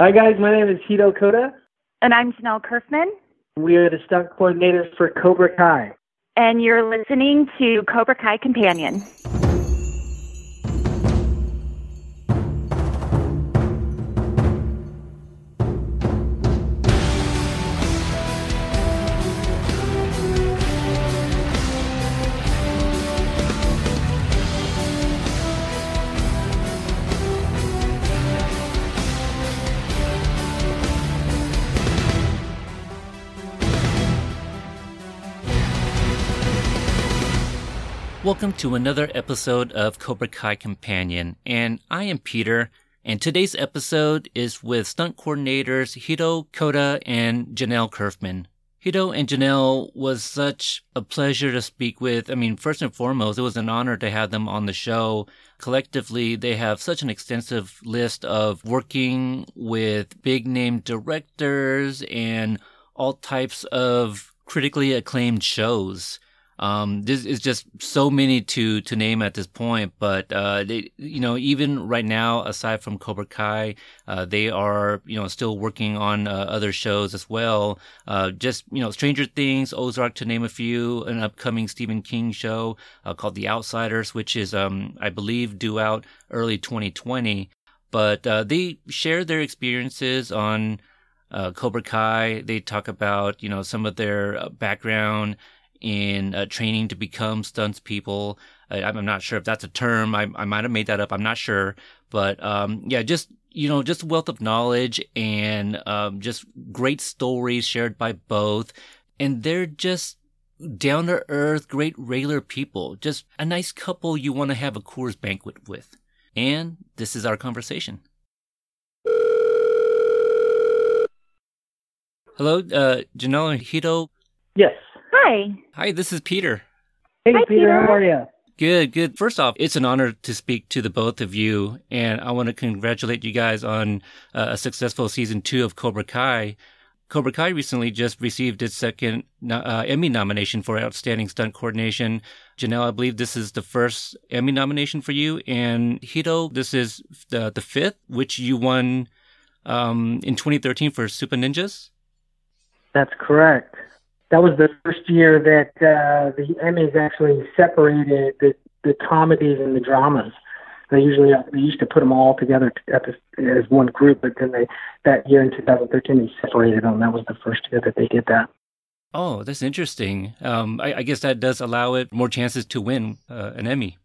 Hi, guys. My name is Hiro Koda. And I'm Jahnel Curfman. We are the stunt coordinators for Cobra Kai. And you're listening to Cobra Kai Companion. Welcome to another episode of Cobra Kai Companion, and I am Peter. And today's episode is with stunt coordinators Hiro Koda and Jahnel Curfman. Hiro and Jahnel was such a pleasure to speak with. I mean, first and foremost, it was an honor to have them on the show. Collectively, they have such an extensive list of working with big name directors and all types of critically acclaimed shows. Um, this is just so many to to name at this point, but uh, they, you know, even right now, aside from Cobra Kai, uh, they are you know still working on uh, other shows as well. Uh, just you know, Stranger Things, Ozark, to name a few. An upcoming Stephen King show uh, called The Outsiders, which is um, I believe due out early 2020. But uh, they share their experiences on Cobra Kai. They talk about you know some of their background in uh, training to become stunts people. I, am not sure if that's a term. I, I might have made that up. I'm not sure. But um, yeah, just you know, just wealth of knowledge and um, just great stories shared by both. And they're just down to earth, great regular people. Just a nice couple you want to have a Coors banquet with. And this is our conversation. Hello, uh, Jahnel and Hiro. Yes. Hi. Hi, this is Peter. Hey, Hi, Peter, Peter. How are you? Good, good. First off, it's an honor to speak to the both of you, and I want to congratulate you guys on uh, a successful season two of Cobra Kai. Cobra Kai recently just received its second uh, Emmy nomination for Outstanding Stunt Coordination. Jahnel, I believe this is the first Emmy nomination for you, and Hiro, this is the, the fifth, which you won um, in 2013 for Supah Ninjas. That's correct that was the first year that uh, the Emmys actually separated the the comedies and the dramas. They usually they used to put them all together at the, as one group, but then they that year in 2013 they separated them. That was the first year that they did that. Oh, that's interesting. Um, I, I, guess that does allow it more chances to win uh, an Emmy.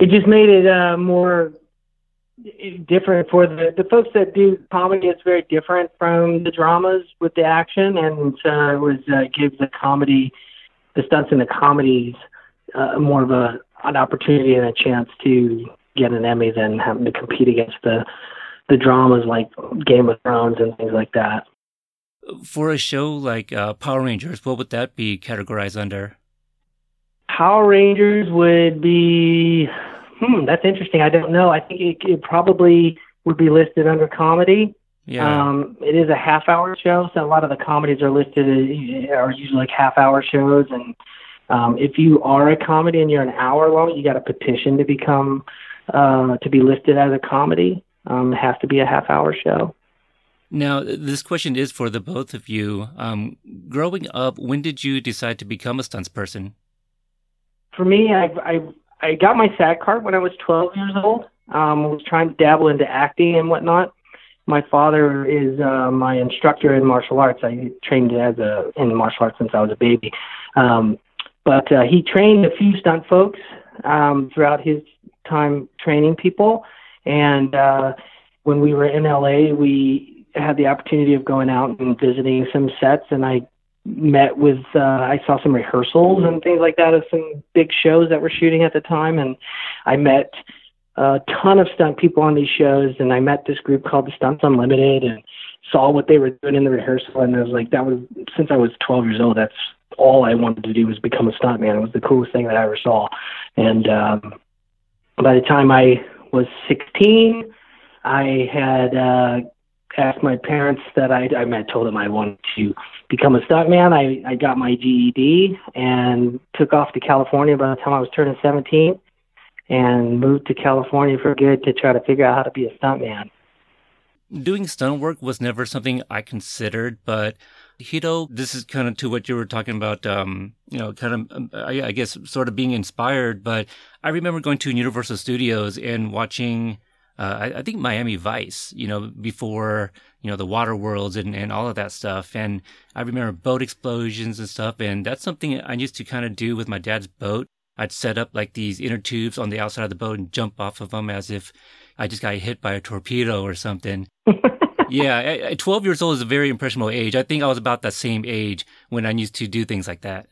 It just made it uh, more different for the the folks that do comedy. It's very different from the dramas with the action, and uh, it was uh, gives the comedy, the stunts in the comedies, uh, more of a an opportunity and a chance to get an Emmy than having to compete against the the dramas like Game of Thrones and things like that. For a show like uh, Power Rangers, what would that be categorized under? Power Rangers would be hmm, that's interesting. I don't know. I think it, it probably would be listed under comedy. Yeah. Um, it is a half hour show, so a lot of the comedies are listed are usually like half hour shows. And um, if you are a comedy and you're an hour long, you got a petition to become uh, to be listed as a comedy. Um, it has to be a half hour show. Now, this question is for the both of you. Um, growing up, when did you decide to become a stunts person? For me, I, I I got my SAG card when I was 12 years old. Um, I was trying to dabble into acting and whatnot. My father is uh, my instructor in martial arts. I trained as a in martial arts since I was a baby. Um, but uh, he trained a few stunt folks um, throughout his time training people. And uh, when we were in LA, we had the opportunity of going out and visiting some sets, and I met with uh, I saw some rehearsals and things like that of some big shows that were shooting at the time, and I met a ton of stunt people on these shows, and I met this group called the Stunts Unlimited, and saw what they were doing in the rehearsal, and I was like, that was since I was 12 years old. That's all I wanted to do was become a stuntman. It was the coolest thing that I ever saw, and um, by the time I was 16, I had uh, asked my parents that I, I, told them I wanted to become a stuntman. I, I got my GED and took off to California by the time I was turning 17 and moved to California for good to try to figure out how to be a stuntman. doing stunt work was never something I considered, but Hiro, this is kind of to what you were talking about, um, you know, kind of, um, I, I, guess, sort of being inspired. But I remember going to Universal Studios and watching, uh, I, I, think Miami Vice, you know, before, you know, the water worlds and, and all of that stuff. And I remember boat explosions and stuff. And that's something I used to kind of do with my dad's boat. I'd set up like these inner tubes on the outside of the boat and jump off of them as if I just got hit by a torpedo or something. yeah, 12 years old is a very impressionable age. I think I was about that same age when I used to do things like that.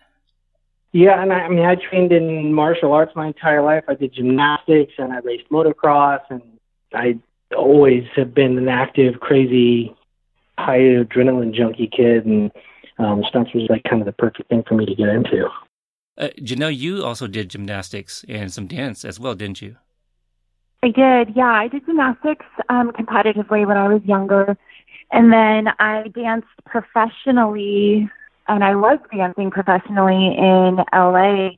Yeah, and I, I mean, I trained in martial arts my entire life. I did gymnastics and I raced motocross, and I always have been an active, crazy, high adrenaline junkie kid, and um, stunts was like kind of the perfect thing for me to get into. Uh, Jahnel, you also did gymnastics and some dance as well, didn't you? I did, yeah. I did gymnastics um, competitively when I was younger. And then I danced professionally, and I was dancing professionally in LA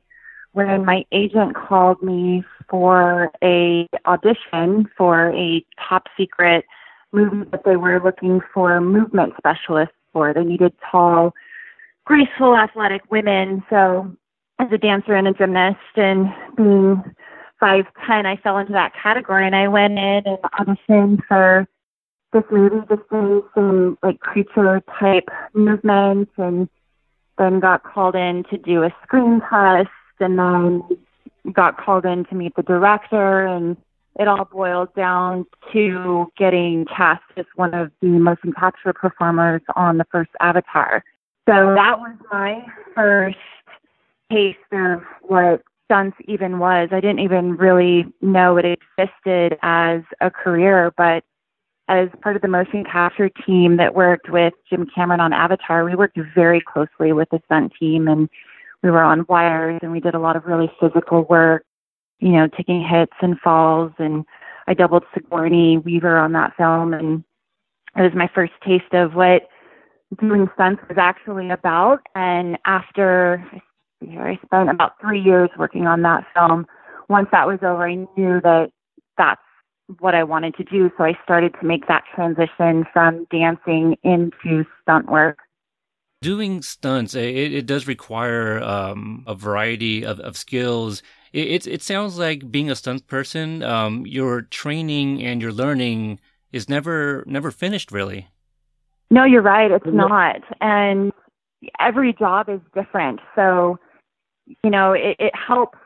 when my agent called me for a audition for a top secret movie that they were looking for movement specialists for. They needed tall, graceful, athletic women. So as a dancer and a gymnast and being five ten, I fell into that category, and I went in and auditioned for this movie, just doing some like creature type movements, and then got called in to do a screen test, and then got called in to meet the director, and it all boiled down to getting cast as one of the motion capture performers on the first Avatar. So that was my first taste of what stunts even was. I didn't even really know it existed as a career, but as part of the motion capture team that worked with Jim Cameron on Avatar, we worked very closely with the stunt team and we were on wires and we did a lot of really physical work, you know, taking hits and falls and I doubled Sigourney Weaver on that film and it was my first taste of what doing stunts was actually about. And after I spent about three years working on that film. Once that was over, I knew that that's what I wanted to do. So I started to make that transition from dancing into stunt work. Doing stunts, it, it does require um, a variety of, of skills. It, it, it, sounds like being a stunt person, um, your training and your learning is never never finished, really. No, you're right. It's not, and every job is different. So you know, it, it helps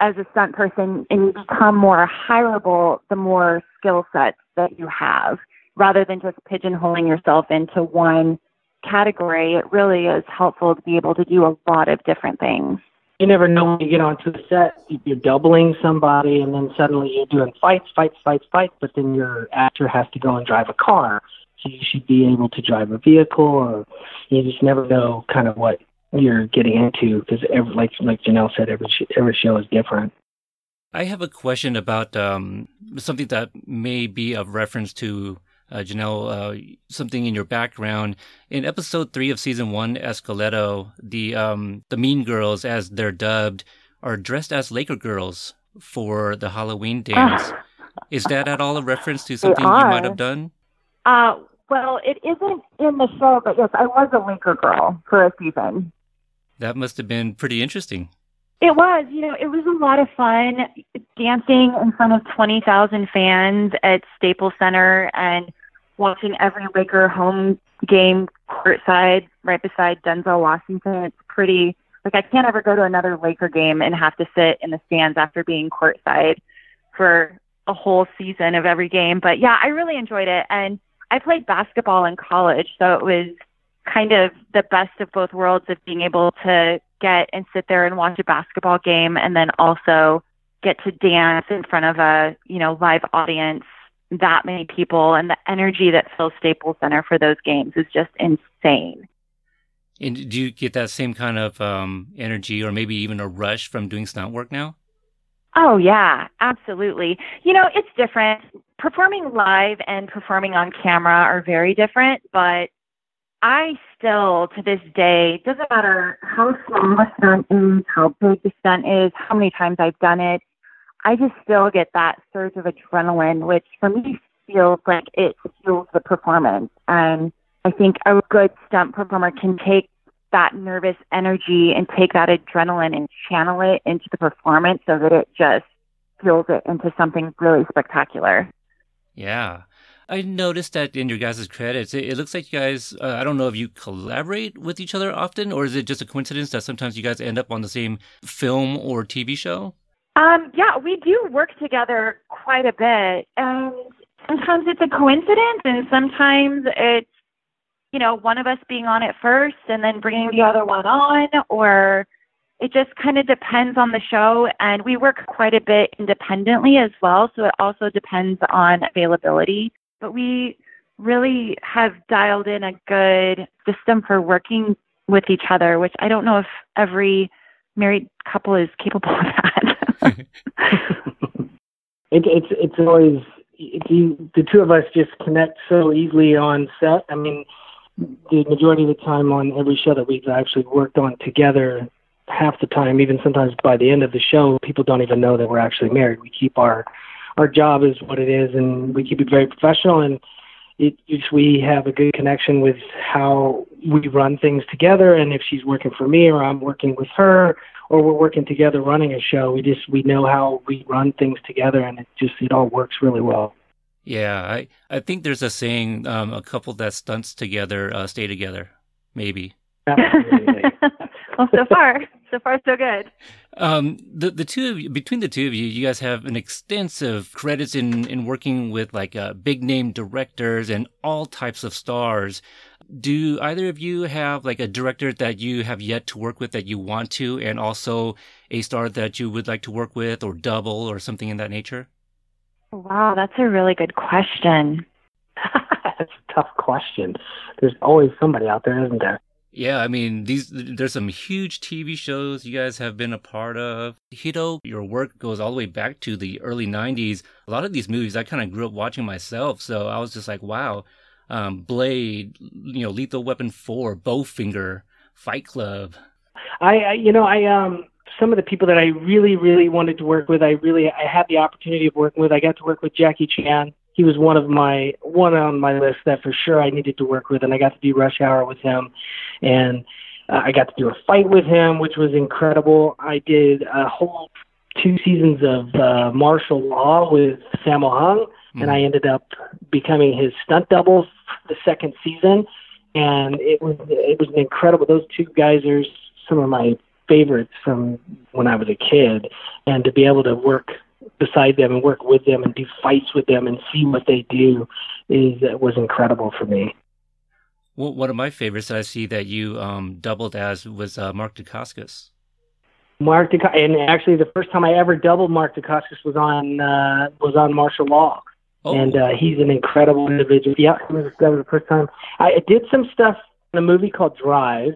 as a stunt person and you become more hireable the more skill sets that you have rather than just pigeonholing yourself into one category. It really is helpful to be able to do a lot of different things. You never know when you get onto the set, you're doubling somebody and then suddenly you're doing fights, fights, fights, fights, but then your actor has to go and drive a car. So you should be able to drive a vehicle or you just never know kind of what you're getting into because every like like Jahnel said, every every show is different. I have a question about um, something that may be of reference to uh, Jahnel, uh, something in your background. In episode three of season one, Esqueleto, the um, the Mean Girls, as they're dubbed, are dressed as Laker girls for the Halloween dance. Is that at all a reference to something you might have done? Uh, well, it isn't in the show, but yes, I was a Laker girl for a season. That must have been pretty interesting. It was, you know, it was a lot of fun dancing in front of 20,000 fans at Staples Center and watching every Laker home game courtside right beside Denzel Washington. It's pretty, like, I can't ever go to another Laker game and have to sit in the stands after being courtside for a whole season of every game. But yeah, I really enjoyed it. And I played basketball in college, so it was kind of the best of both worlds of being able to get and sit there and watch a basketball game and then also get to dance in front of a, you know, live audience, that many people and the energy that fills Staples Center for those games is just insane. And do you get that same kind of um, energy or maybe even a rush from doing stunt work now? Oh, yeah, absolutely. You know, it's different. Performing live and performing on camera are very different, but I still, to this day, doesn't matter how small the stunt is, how big the stunt is, how many times I've done it, I just still get that surge of adrenaline, which for me feels like it fuels the performance. And I think a good stunt performer can take that nervous energy and take that adrenaline and channel it into the performance so that it just fuels it into something really spectacular. Yeah. I noticed that in your guys' credits, it, it looks like you guys, uh, I don't know if you collaborate with each other often, or is it just a coincidence that sometimes you guys end up on the same film or TV show? Um, yeah, we do work together quite a bit. And sometimes it's a coincidence, and sometimes it's, you know, one of us being on it first and then bringing the other one on, or it just kind of depends on the show. And we work quite a bit independently as well, so it also depends on availability. But we really have dialed in a good system for working with each other, which I don't know if every married couple is capable of that. it, it's it's always the the two of us just connect so easily on set. I mean, the majority of the time on every show that we've actually worked on together, half the time, even sometimes by the end of the show, people don't even know that we're actually married. We keep our our job is what it is, and we keep it very professional. And it, it's, we have a good connection with how we run things together. And if she's working for me, or I'm working with her, or we're working together running a show, we just we know how we run things together, and it just it all works really well. Yeah, I I think there's a saying: um, a couple that stunts together uh, stay together. Maybe. well, so far, so far, so good. Um, the the two of you, between the two of you, you guys have an extensive credits in in working with like uh, big name directors and all types of stars. Do either of you have like a director that you have yet to work with that you want to, and also a star that you would like to work with, or double, or something in that nature? Wow, that's a really good question. that's a tough question. There's always somebody out there, isn't there? Yeah, I mean, these there's some huge TV shows you guys have been a part of. Hiro, your work goes all the way back to the early '90s. A lot of these movies I kind of grew up watching myself, so I was just like, wow. Um, Blade, you know, Lethal Weapon Four, Bowfinger, Fight Club. I, I, you know, I um, some of the people that I really, really wanted to work with, I really, I had the opportunity of working with. I got to work with Jackie Chan he was one of my one on my list that for sure I needed to work with, and I got to do Rush Hour with him, and uh, I got to do a fight with him, which was incredible. I did a whole two seasons of uh, martial law with Sammo Hung, mm. and I ended up becoming his stunt double for the second season, and it was it was incredible. Those two guys are some of my favorites from when I was a kid, and to be able to work beside them and work with them and do fights with them and see what they do is was incredible for me. Well, one of my favorites that I see that you um, doubled as was uh, Mark Dacascos. Mark Dacascos, and actually the first time I ever doubled Mark Dacascos was on uh, was on Martial Law, oh. and uh, he's an incredible individual. Yeah, that was, the first time I did some stuff in a movie called Drive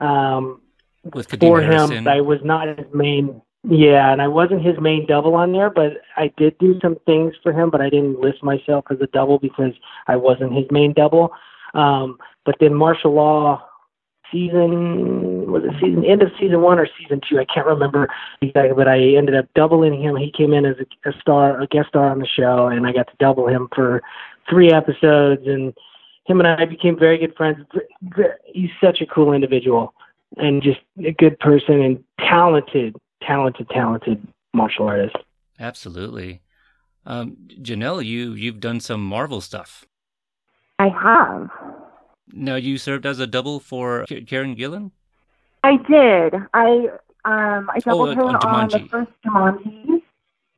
um, With for Harrison. him. I was not his main yeah, and I wasn't his main double on there, but I did do some things for him, but I didn't list myself as a double because I wasn't his main double. Um, but then martial law season was it season end of season one or season two? I can't remember exactly, but I ended up doubling him. He came in as a, a star, a guest star on the show, and I got to double him for three episodes. And him and I became very good friends. He's such a cool individual and just a good person and talented talented, talented martial artist. Absolutely. Um, Jahnel, you you've done some Marvel stuff. I have. Now you served as a double for Karen Gillan. I did. I um I doubled oh, her on, on the first Jumanji.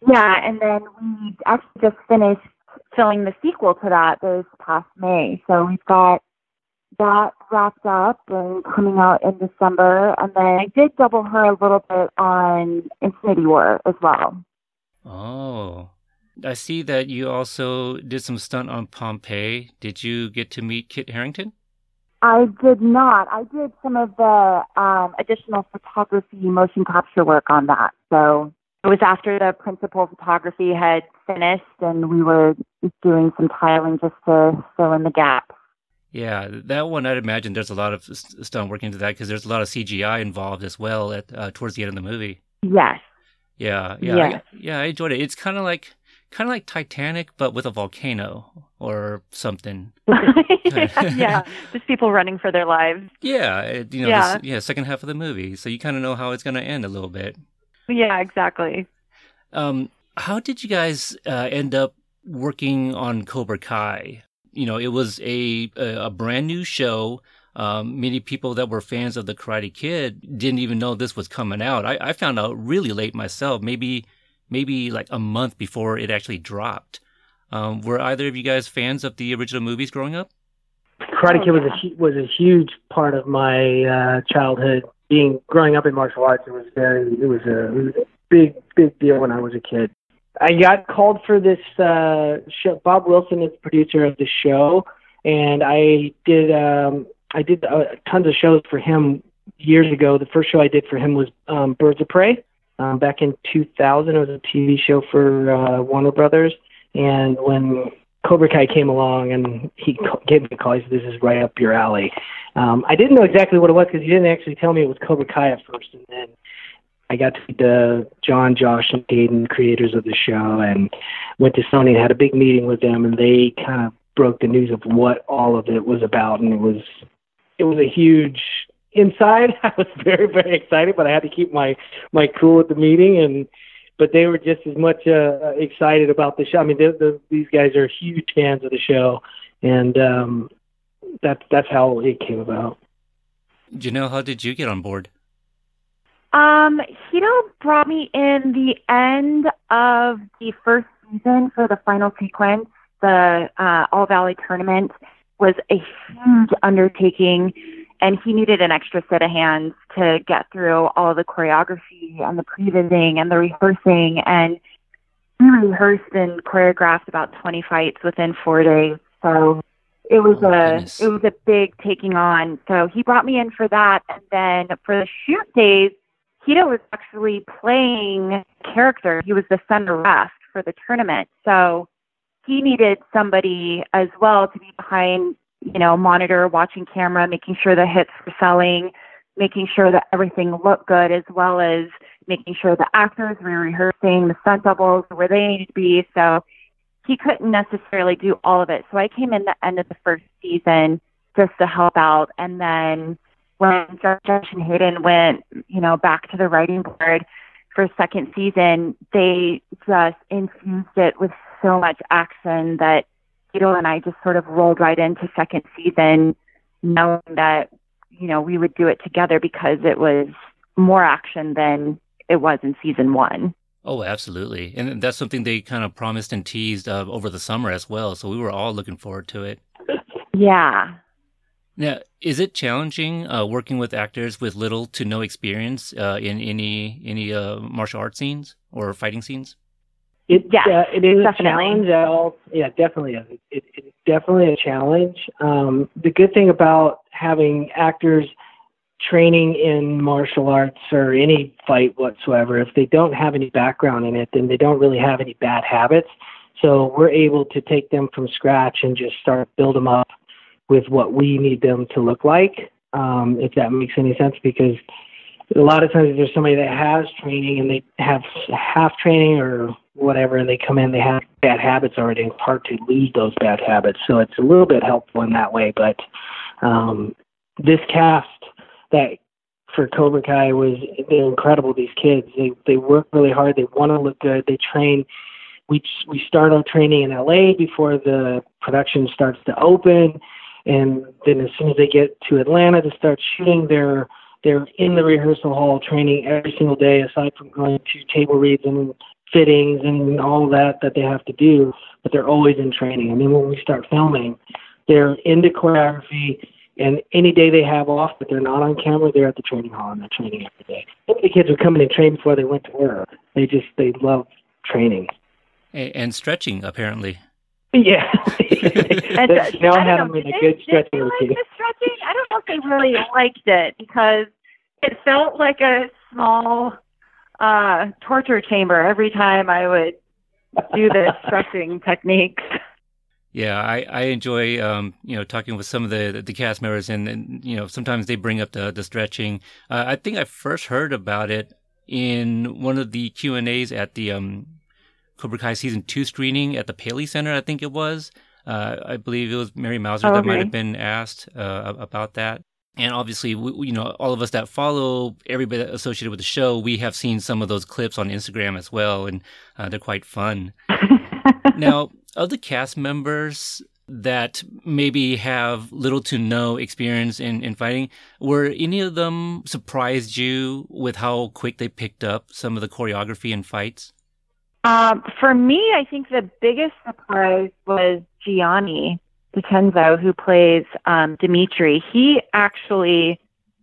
Yeah, and then we actually just finished filming the sequel to that this past May. So we've got that wrapped up and coming out in December. And then I did double her a little bit on Infinity War as well. Oh. I see that you also did some stunt on Pompeii. Did you get to meet Kit Harington? I did not. I did some of the um, additional photography, motion capture work on that. So it was after the principal photography had finished, and we were doing some tiling just to fill in the gaps. Yeah, that one I'd imagine there's a lot of stunt work into that because there's a lot of CGI involved as well at uh, towards the end of the movie. Yes. Yeah, yeah, yes. I, yeah. I enjoyed it. It's kind of like kind of like Titanic, but with a volcano or something. yeah, just people running for their lives. Yeah, it, you know, yeah. This, yeah, second half of the movie, so you kind of know how it's going to end a little bit. Yeah, exactly. Um, how did you guys uh, end up working on Cobra Kai? You know, it was a a, brand new show. Um, many people that were fans of the Karate Kid didn't even know this was coming out. I, I found out really late myself, maybe maybe like a month before it actually dropped. Um, were either of you guys fans of the original movies growing up? Karate Kid was a was a huge part of my uh, childhood. Being growing up in martial arts, it was very it was a big big deal when I was a kid. I got called for this uh, show. Bob Wilson is the producer of the show, and I did um, I did uh, tons of shows for him years ago. The first show I did for him was um, Birds of Prey um, back in 2000. It was a TV show for uh, Warner Brothers, and when Cobra Kai came along and he gave me a call. He said, "This is right up your alley." Um, I didn't know exactly what it was because he didn't actually tell me it was Cobra Kai at first, and then I got to meet the Jon, Josh, and Hayden, creators of the show, and went to Sony and had a big meeting with them, and they kind of broke the news of what all of it was about, and it was it was a huge inside. I was very very excited, but I had to keep my my cool at the meeting, and but they were just as much uh, excited about the show. I mean, the, the, these guys are huge fans of the show, and um, that's that's how it came about. Jahnel, how did you get on board? Um, Hiro brought me in the end of the first season for the final sequence. The uh, All Valley tournament was a huge undertaking, and he needed an extra set of hands to get through all the choreography and the pre-visiting and the rehearsing. And he rehearsed and choreographed about 20 fights within four days. So it was oh, a goodness. it was a big taking on. So he brought me in for that, and then for the shoot days Hiro was actually playing character. He was the center ref for the tournament. So he needed somebody as well to be behind, you know, monitor, watching camera, making sure the hits were selling, making sure that everything looked good, as well as making sure the actors were rehearsing, the stunt doubles where they needed to be. So he couldn't necessarily do all of it. So I came in the end of the first season just to help out. And then when Josh and Hayden went, you know, back to the writing board for second season, they just infused it with so much action that Hiro and I just sort of rolled right into second season, knowing that you know we would do it together because it was more action than it was in season one. Oh, absolutely, and that's something they kind of promised and teased uh, over the summer as well. So we were all looking forward to it. Yeah, now, is it challenging uh, working with actors with little to no experience uh, in any any uh, martial arts scenes or fighting scenes? It yeah, uh, it is definitely. a challenge. yeah, definitely is. It, it's definitely a challenge. Um, the good thing about having actors training in martial arts or any fight whatsoever, if they don't have any background in it, then they don't really have any bad habits. So we're able to take them from scratch and just start build them up with what we need them to look like, um, if that makes any sense, because a lot of times there's somebody that has training and they have half training or whatever, and they come in, they have bad habits already. It's hard to lose those bad habits. So it's a little bit helpful in that way. But um, this cast that for Cobra Kai was they're incredible. These kids, they they work really hard. They want to look good. They train. We we start our training in LA before the production starts to open and then as soon as they get to Atlanta to start shooting, they're they're in the rehearsal hall training every single day, aside from going to table reads and fittings and all that that they have to do. But they're always in training. I mean, when we start filming, they're into choreography. And any day they have off, but they're not on camera, they're at the training hall and they're training every day. Some of the kids come in and train before they went to work. They just they love training and stretching apparently. Yeah. and, uh, now had them in a good stretching routine. Like the stretching? I don't know if they really liked it because it felt like a small uh torture chamber every time I would do the stretching techniques. Yeah, I, I enjoy um, you know talking with some of the the cast members, and, and you know sometimes they bring up the the stretching. Uh, I think I first heard about it in one of the Q and A's at the um Cobra Kai season two screening at the Paley Center, I think it was. Uh, I believe it was Mary Mouser Oh, that might have been asked uh, about that. And obviously, we, we- you know, all of us that follow everybody associated with the show, we have seen some of those clips on Instagram as well, and uh, they're quite fun. now, of the cast members that maybe have little to no experience in, in fighting, were any of them surprised you with how quick they picked up some of the choreography and fights? Um, for me, I think the biggest surprise was Gianni DeCenzo, who plays um, Dimitri. He actually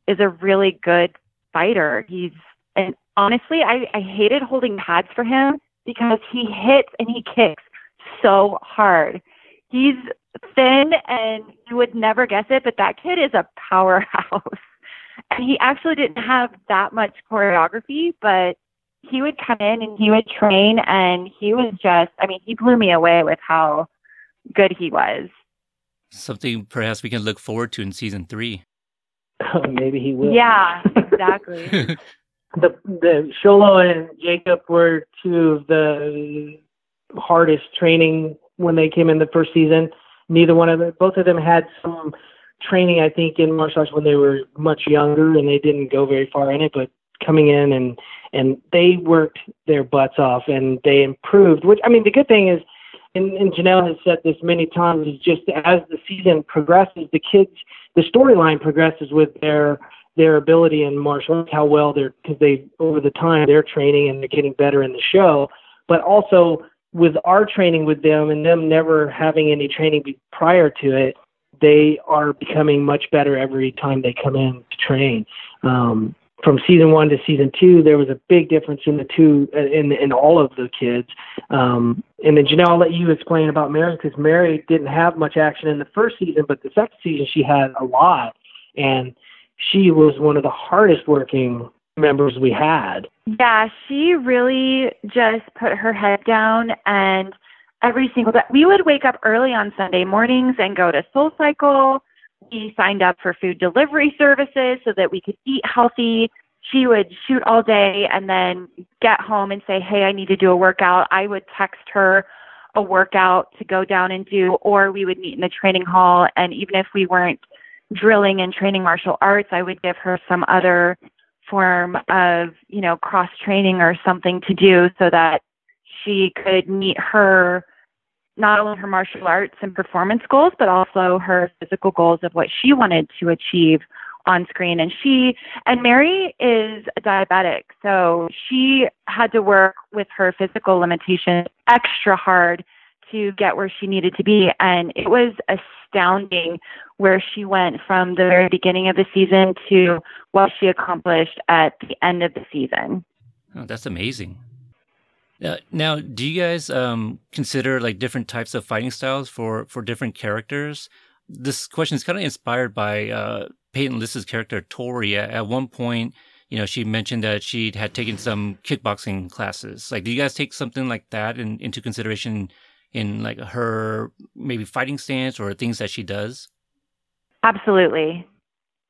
is a really good fighter. He's and honestly, I, I hated holding pads for him because he hits and he kicks so hard. He's thin and you would never guess it, but that kid is a powerhouse. And he actually didn't have that much choreography, but he would come in and he would train and he was just I mean, he blew me away with how good he was. Something perhaps we can look forward to in season three. Maybe he will. Yeah, exactly. the the Xolo and Jacob were two of the hardest training when they came in the first season. Neither one of them, both of them had some training, I think, in martial arts when they were much younger, and they didn't go very far in it. But coming in and and they worked their butts off, and they improved. Which I mean, the good thing is, and, and Jahnel has said this many times, is just as the season progresses, the kids, the storyline progresses with their their ability in martial arts, how well they're because they over the time they're training and they're getting better in the show, but also with our training with them and them never having any training prior to it, they are becoming much better every time they come in to train. Um, from season one to season two, there was a big difference in the two in in all of the kids. Um, and then Jahnel, I'll let you explain about Mary because Mary didn't have much action in the first season, but the second season she had a lot, and she was one of the hardest working members we had. Yeah, she really just put her head down and every single day we would wake up early on Sunday mornings and go to Soul Cycle. We signed up for food delivery services so that we could eat healthy. She would shoot all day and then get home and say, Hey, I need to do a workout. I would text her a workout to go down and do, or we would meet in the training hall. And even if we weren't drilling and training martial arts, I would give her some other form of, you know, cross training or something to do so that she could meet her not only her martial arts and performance goals, but also her physical goals of what she wanted to achieve on screen. And she and Mary is a diabetic, so she had to work with her physical limitations extra hard to get where she needed to be. And it was astounding where she went from the very beginning of the season to what she accomplished at the end of the season. Oh, that's amazing. Now, do you guys um, consider like different types of fighting styles for for different characters? This question is kind of inspired by uh, Peyton List's character Tori. At, at one point, you know, she mentioned that she had taken some kickboxing classes. Like, do you guys take something like that in, into consideration in like her maybe fighting stance or things that she does? Absolutely.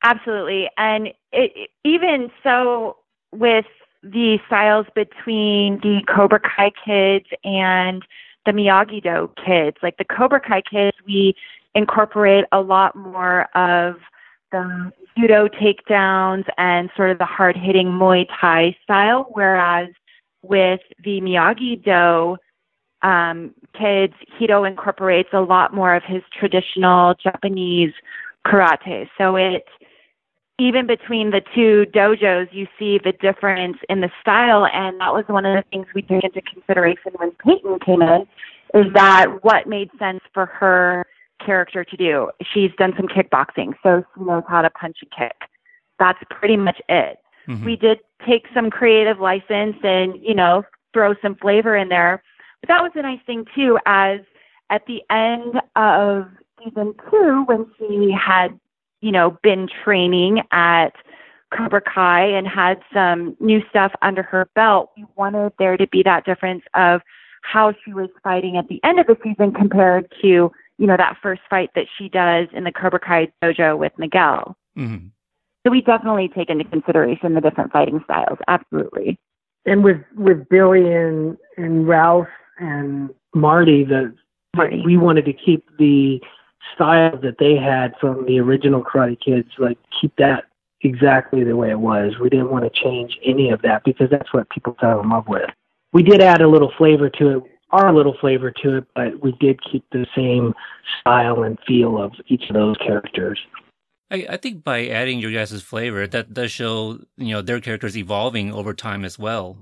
Absolutely. And it, even so, with the styles between the Cobra Kai kids and the Miyagi Do kids, like the Cobra Kai kids, we incorporate a lot more of the judo takedowns and sort of the hard hitting Muay Thai style, whereas with the Miyagi Do um, kids, Hiro incorporates a lot more of his traditional Japanese karate. So it even between the two dojos, you see the difference in the style, and that was one of the things we took into consideration when Peyton came in. Is that what made sense for her character to do? She's done some kickboxing, so she knows how to punch and kick. That's pretty much it. Mhm. We did take some creative license and you know throw some flavor in there, but that was a nice thing too. As at the end of season two, when she had you know, been training at Cobra Kai and had some new stuff under her belt, we wanted there to be that difference of how she was fighting at the end of the season compared to, you know, that first fight that she does in the Cobra Kai dojo with Miguel. Mhm. So we definitely take into consideration the different fighting styles. Absolutely. and with with Billy and and Ralph, and Marty, the Marty. we wanted to keep the style that they had from the original Karate Kids, like keep that exactly the way it was. We didn't want to change any of that because that's what people fell in love with. We did add a little flavor to it, our little flavor to it, but we did keep the same style and feel of each of those characters. I, I think by adding your guys' flavor, that does show you know their characters evolving over time as well.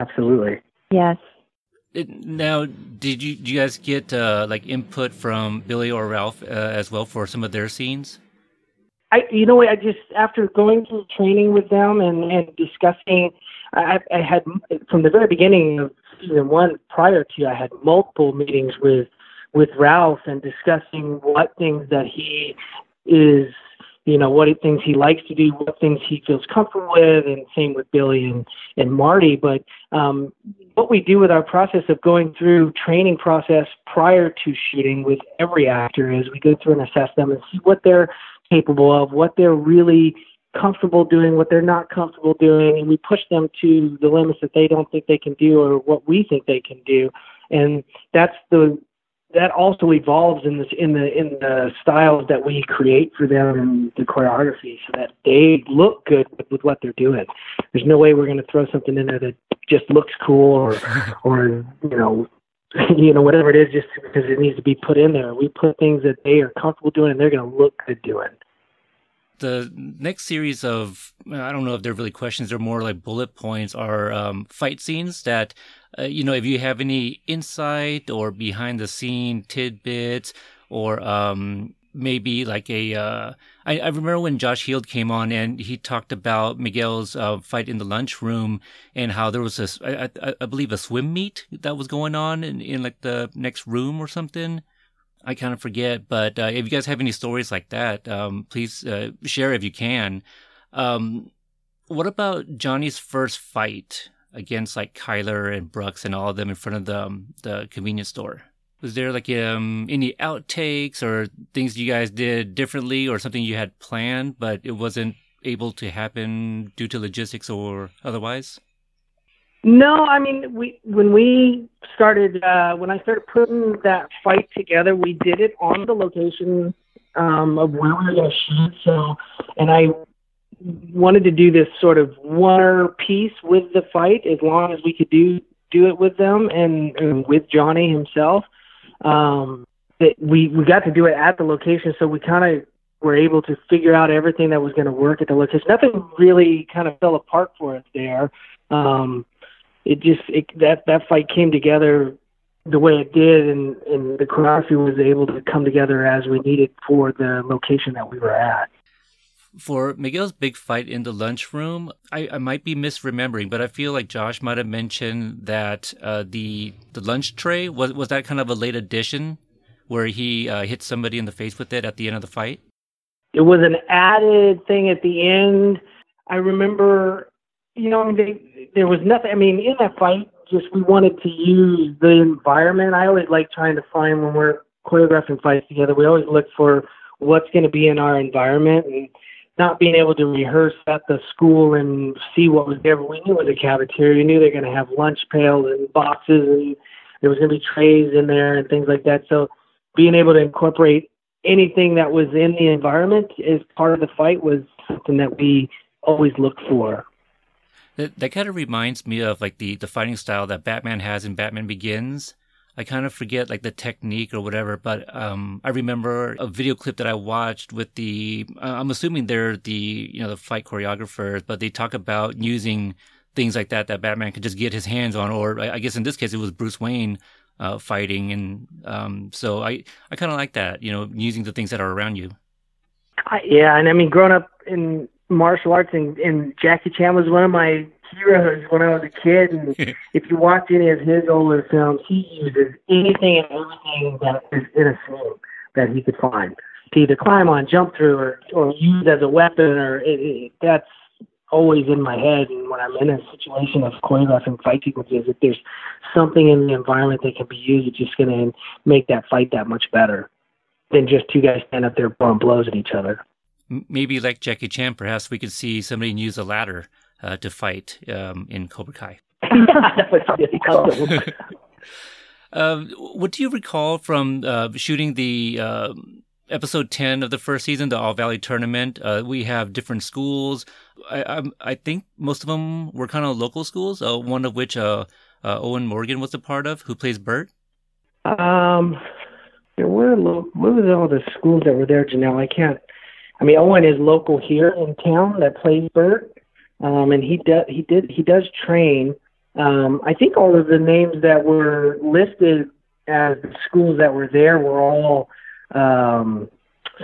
Absolutely. Yes. Now, did you do you guys get uh, like input from Billy or Ralph uh, as well for some of their scenes? I, you know, what? I just after going through training with them and and discussing, I, I had from the very beginning of season one prior to, I had multiple meetings with with Ralph and discussing what things that he is, you know, what things he likes to do, what things he feels comfortable with, and same with Billy and and Marty. But um, what we do with our process of going through training process prior to shooting with every actor is we go through and assess them and see what they're capable of, what they're really comfortable doing, what they're not comfortable doing, and we push them to the limits that they don't think they can do or what we think they can do. And that's the that also evolves in this in the in the styles that we create for them and the choreography so that they look good with, with what they're doing. There's no way we're going to throw something in there that just looks cool or or you know you know whatever it is just because it needs to be put in there. We put things that they are comfortable doing and they're going to look good doing. The next series of I don't know if they're really questions; they're more like bullet points. Are um, fight scenes that uh, you know if you have any insight or behind the scene tidbits or um, maybe like a. Uh, I, I remember when Josh Heald came on and he talked about Miguel's uh, fight in the lunchroom and how there was a, I, I, I believe, a swim meet that was going on in, in like the next room or something. I kind of forget, but uh, if you guys have any stories like that, um, please uh, share if you can. Um, what about Johnny's first fight against like Kyler and Brooks and all of them in front of the um, the convenience store? Was there like um, any outtakes or things you guys did differently or something you had planned but it wasn't able to happen due to logistics or otherwise? No, I mean we when we started uh, when I started putting that fight together, we did it on the location um, of where we were going to shoot. So, and I wanted to do this sort of one piece with the fight as long as we could do do it with them and, and with Johnny himself. Um, that we we got to do it at the location, so we kind of were able to figure out everything that was going to work at the location. Nothing really kind of fell apart for us there. Um, it just it, that that fight came together the way it did, and and the choreography was able to come together as we needed for the location that we were at. For Miguel's big fight in the lunchroom, I, I might be misremembering, but I feel like Josh might have mentioned that uh, the the lunch tray was was that kind of a late addition where he uh, hit somebody in the face with it at the end of the fight. It was an added thing at the end. I remember you know, i they, there was nothing. I mean, in that fight, just we wanted to use the environment. I always like trying to find when we're choreographing fights together. We always look for what's going to be in our environment and not being able to rehearse at the school and see what was there. But we knew it was a cafeteria. We knew they're going to have lunch pails and boxes and there was going to be trays in there and things like that. So being able to incorporate anything that was in the environment as part of the fight was something that we always looked for. That, that kind of reminds me of like the, the fighting style that Batman has in Batman Begins. I kind of forget like the technique or whatever, but um, I remember a video clip that I watched with the. Uh, I'm assuming they're the you know the fight choreographers, but they talk about using things like that that Batman could just get his hands on, or I guess in this case it was Bruce Wayne uh, fighting, and um, so I I kind of like that, you know, using the things that are around you. Uh, yeah, and I mean, growing up in martial arts, and, and Jackie Chan was one of my heroes when I was a kid. And if you watch any of his older films, he uses anything and everything that is in a scene that he could find to either climb on, jump through, or or use as a weapon. Or it, it, that's always in my head. And when I'm in a situation of choreographing fight sequences, if there's something in the environment that can be used, it's just going to make that fight that much better than just two guys stand up there blowing blows at each other maybe like Jackie Chan, perhaps we could see somebody use a ladder uh, to fight um, in Cobra Kai. Uh, what do you recall from uh, shooting the uh, episode 10 of the first season, the All Valley Tournament? Uh, we have different schools. I, I, I, think most of them were kind of local schools, uh, one of which uh, Owen Morgan was a part of, who plays Bert. Um, there were, lo- what was all the schools that were there, Jahnel? I can't, I mean, Owen is local here in town that plays Bert. Um, and he does, he did, he does train um, I think all of the names that were listed as the schools that were there were all um,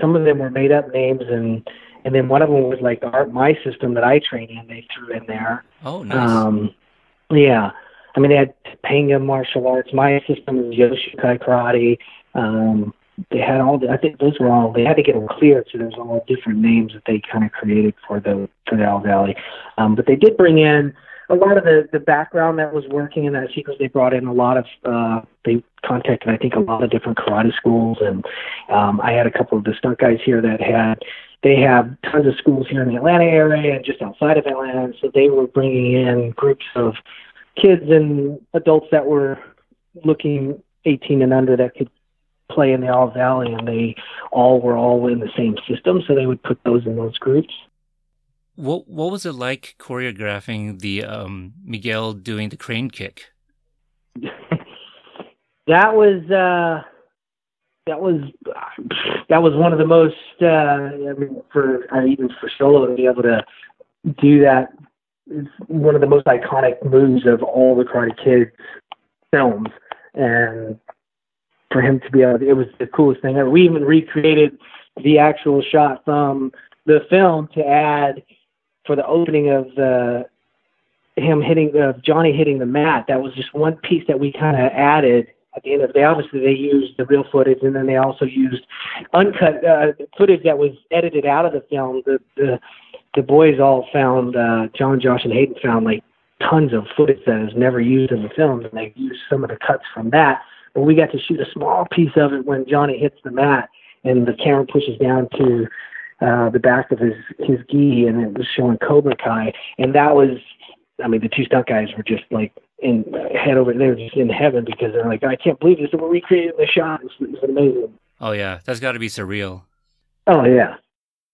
some of them were made up names and and then one of them was like the art my system that I train in they threw in there. Oh nice. Um, yeah. I mean they had Topanga martial arts, my system is Yoshukai karate. Um they had all the I think those were all they had to get them cleared so there's all different names that they kind of created for the for the All Valley. Um but they did bring in a lot of the the background that was working in that sequence, they brought in a lot of uh, they contacted I think a lot of different karate schools, and um, I had a couple of the stunt guys here that had they have tons of schools here in the Atlanta area and just outside of Atlanta, so they were bringing in groups of kids and adults that were looking 18 and under that could play in the All Valley, and they all were all in the same system, so they would put those in those groups. What what was it like choreographing the um, Miguel doing the crane kick? that was uh, that was that was one of the most uh, I mean for uh, even for Xolo to be able to do that is one of the most iconic moves of all the Karate Kid films, and for him to be able, to, it was the coolest thing ever. We even recreated the actual shot from the film to add for the opening of the him hitting uh, Johnny hitting the mat. That was just one piece that we kind of added at the end of the day. Obviously, they used the real footage, and then they also used uncut uh, footage that was edited out of the film. The the the boys all found uh, Jon, Josh, and Hayden found like tons of footage that is never used in the film, and they used some of the cuts from that. But we got to shoot a small piece of it when Johnny hits the mat, and the camera pushes down to uh, the back of his his gi, and it was showing Cobra Kai, and that was, I mean, the two stunt guys were just like in head over, they were just in heaven because they're like, I can't believe this, we're recreating the shot. It's, it's amazing. Oh yeah, that's got to be surreal. Oh yeah.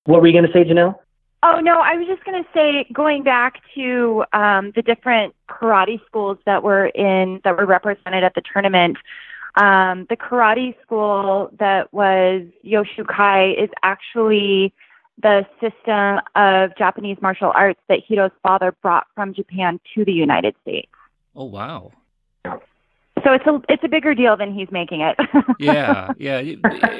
What were you going to say, Jahnel? Oh no, I was just going to say, going back to um, the different karate schools that were in that were represented at the tournament. Um, the karate school that was Yoshukai is actually the system of Japanese martial arts that Hiro's father brought from Japan to the United States. Oh wow. So it's a it's a bigger deal than he's making it. yeah, yeah.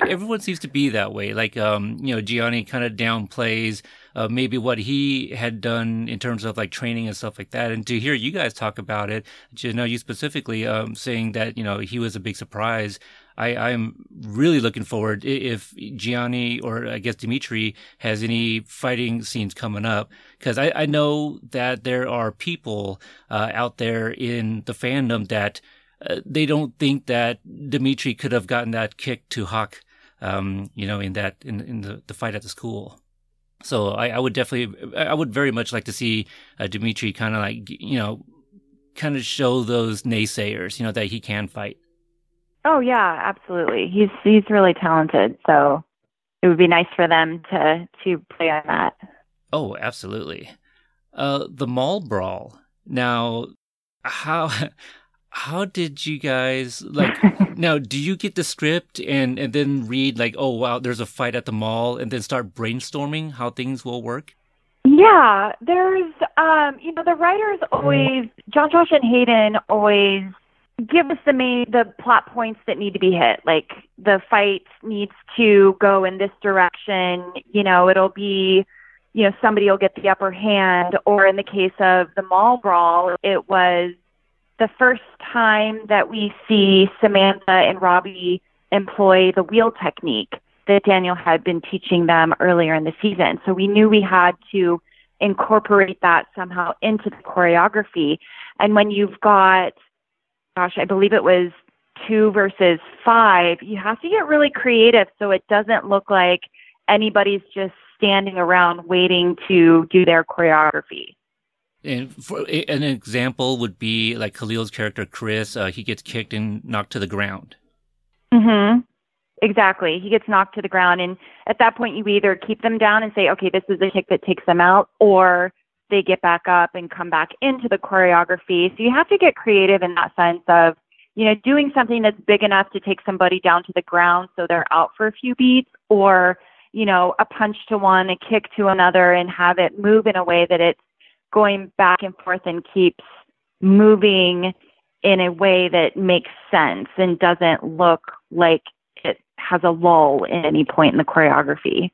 Everyone seems to be that way. Like um, you know, Gianni kind of downplays uh, maybe what he had done in terms of like training and stuff like that. And to hear you guys talk about it, you know, you specifically um, saying that you know he was a big surprise. I, I'm really looking forward if Gianni or I guess Dimitri has any fighting scenes coming up because I, I know that there are people uh, out there in the fandom that uh, they don't think that Dimitri could have gotten that kick to Hawk, um, you know, in that in in the, the fight at the school. So I, I would definitely, I would very much like to see uh, Dimitri kind of like, you know, kind of show those naysayers, you know, that he can fight. Oh yeah, absolutely. He's he's really talented. So it would be nice for them to to play on that. Oh, absolutely. Uh, the mall brawl. Now, how how did you guys like now do you get the script and and then read like oh wow there's a fight at the mall and then start brainstorming how things will work? Yeah there's um you know the writers always Jon josh and hayden always give us the main the plot points that need to be hit. Like the fight needs to go in this direction. You know it'll be you know somebody will get the upper hand or in the case of the mall brawl it was the first time that we see Samantha and Robbie employ the wheel technique that Daniel had been teaching them earlier in the season. So we knew we had to incorporate that somehow into the choreography. And when you've got, gosh, I believe it was two versus five, you have to get really creative so it doesn't look like anybody's just standing around waiting to do their choreography. And for an example would be like Khalil's character Chris. Uh, he gets kicked and knocked to the ground. Mm-hmm. Exactly. He gets knocked to the ground, and at that point, you either keep them down and say, "Okay, this is the kick that takes them out," or they get back up and come back into the choreography. So you have to get creative in that sense of, you know, doing something that's big enough to take somebody down to the ground so they're out for a few beats, or you know, a punch to one, a kick to another, and have it move in a way that it's going back and forth and keeps moving in a way that makes sense and doesn't look like it has a lull at any point in the choreography.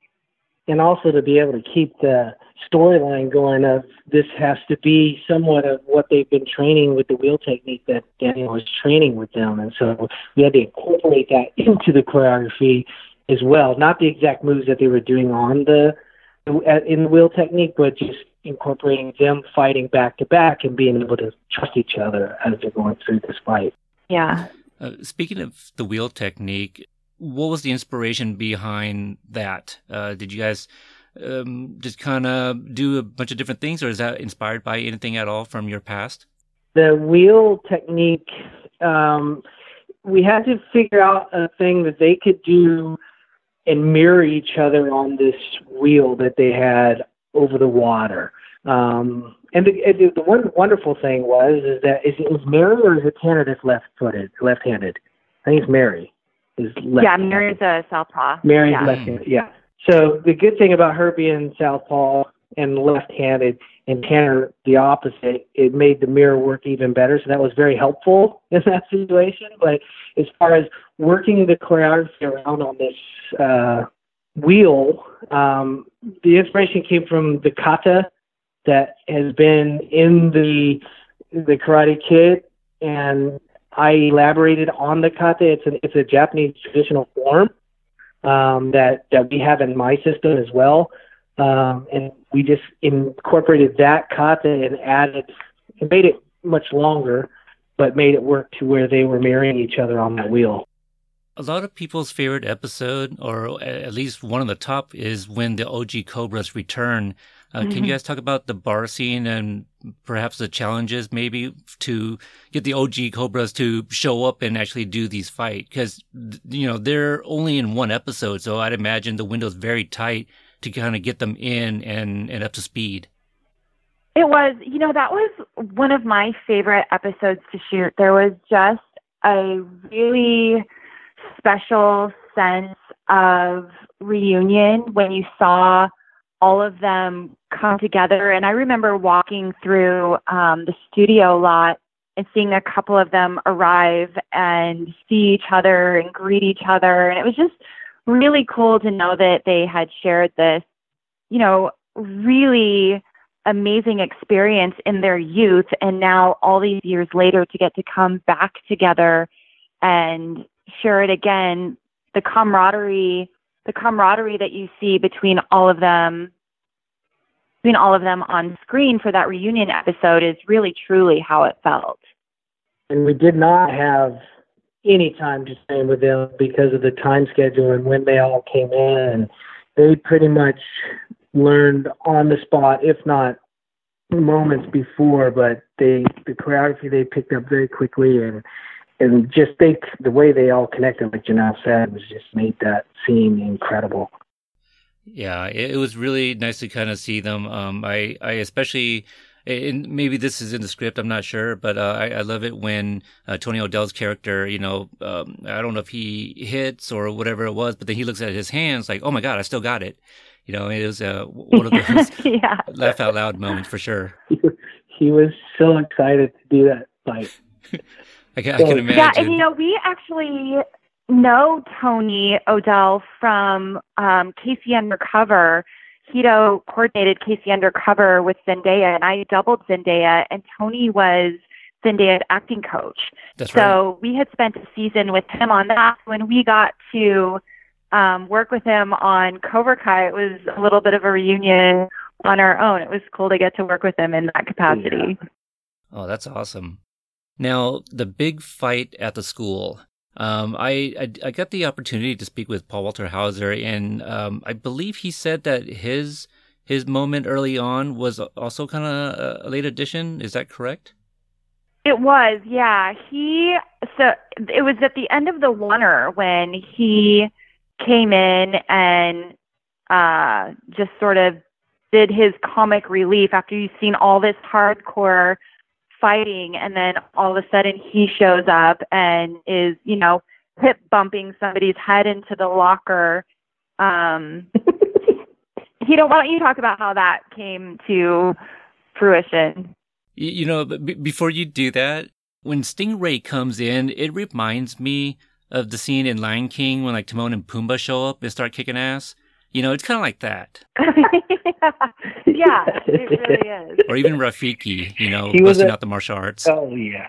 And also to be able to keep the storyline going of this has to be somewhat of what they've been training with the wheel technique that Daniel was training with them. And so we had to incorporate that into the choreography as well. Not the exact moves that they were doing on the in the wheel technique, but just incorporating them fighting back to back and being able to trust each other as they're going through this fight. Yeah. Uh, speaking of the wheel technique, what was the inspiration behind that? Uh, did you guys um, just kind of do a bunch of different things, or is that inspired by anything at all from your past? The wheel technique, um, we had to figure out a thing that they could do and mirror each other on this wheel that they had over the water. Um, and the, the the one wonderful thing was is that is was Mary or is it that's left-footed, left-handed? I think it's Mary. Is left yeah, Mary's a southpaw. Mary's yeah. left-handed. Yeah. So the good thing about her being southpaw and left-handed, and Tanner the opposite, it made the mirror work even better. So that was very helpful in that situation. But as far as working the choreography around on this uh, wheel, um, the inspiration came from the kata that has been in the the Karate Kid, and I elaborated on the kata. It's an it's a Japanese traditional form um, that that we have in my system as well, um, and we just incorporated that kata and added and made it much longer, but made it work to where they were marrying each other on that wheel. A lot of people's favorite episode, or at least one of the top, is when the OG Cobras return. Uh, mm-hmm. Can you mm-hmm. guys talk about the bar scene and perhaps the challenges maybe to get the OG Cobras to show up and actually do these fight? Because, you know, they're only in one episode, so I'd imagine the window's very tight to kind of get them in and, and up to speed. It was, you know, that was one of my favorite episodes to shoot. There was just a really special sense of reunion when you saw all of them come together. And I remember walking through um, the studio lot and seeing a couple of them arrive and see each other and greet each other. And it was just really cool to know that they had shared this, you know, really amazing experience in their youth. And now, all these years later, to get to come back together and share it again, the camaraderie, the camaraderie that you see between all of them, between all of them on screen for that reunion episode is really truly how it felt. And we did not have any time to spend with them because of the time schedule and when they all came in. They pretty much learned on the spot, if not moments before, but they the choreography they picked up very quickly and and just think the way they all connected, like Jahnel said, was just made that scene incredible. Yeah, it was really nice to kind of see them. Um, I, I especially, and maybe this is in the script, I'm not sure, but uh, I, I, love it when uh, Tony O'Dell's character, you know, um, I don't know if he hits or whatever it was, but then he looks at his hands like, oh my God, I still got it. You know, it was uh, one of those yeah. laugh out loud moments for sure. He was so excited to do that fight. I can, I can imagine. Yeah, and you know, we actually know Tony O'Dell from um, KC Undercover. Hiro coordinated KC Undercover with Zendaya, and I doubled Zendaya, and Tony was Zendaya's acting coach. That's so right. we had spent a season with him on that. When we got to um, work with him on Cobra Kai, it was a little bit of a reunion on our own. It was cool to get to work with him in that capacity. Yeah. Oh, that's awesome. Now, the big fight at the school. Um, I, I, I got the opportunity to speak with Paul Walter Hauser, and um, I believe he said that his his moment early on was also kind of a late addition. Is that correct? It was, yeah. He so it was at the end of the oner when he came in and uh just sort of did his comic relief after you've seen all this hardcore fighting and then all of a sudden he shows up and is, you know, hip bumping somebody's head into the locker. Um Hiro, why don't you talk about how that came to fruition? You know, b- before you do that, when Stingray comes in, it reminds me of the scene in Lion King when like Timon and Pumbaa show up and start kicking ass. You know, it's kind of like that. yeah, it really is. Or even Rafiki, you know, he busting a, out the martial arts. Oh yeah,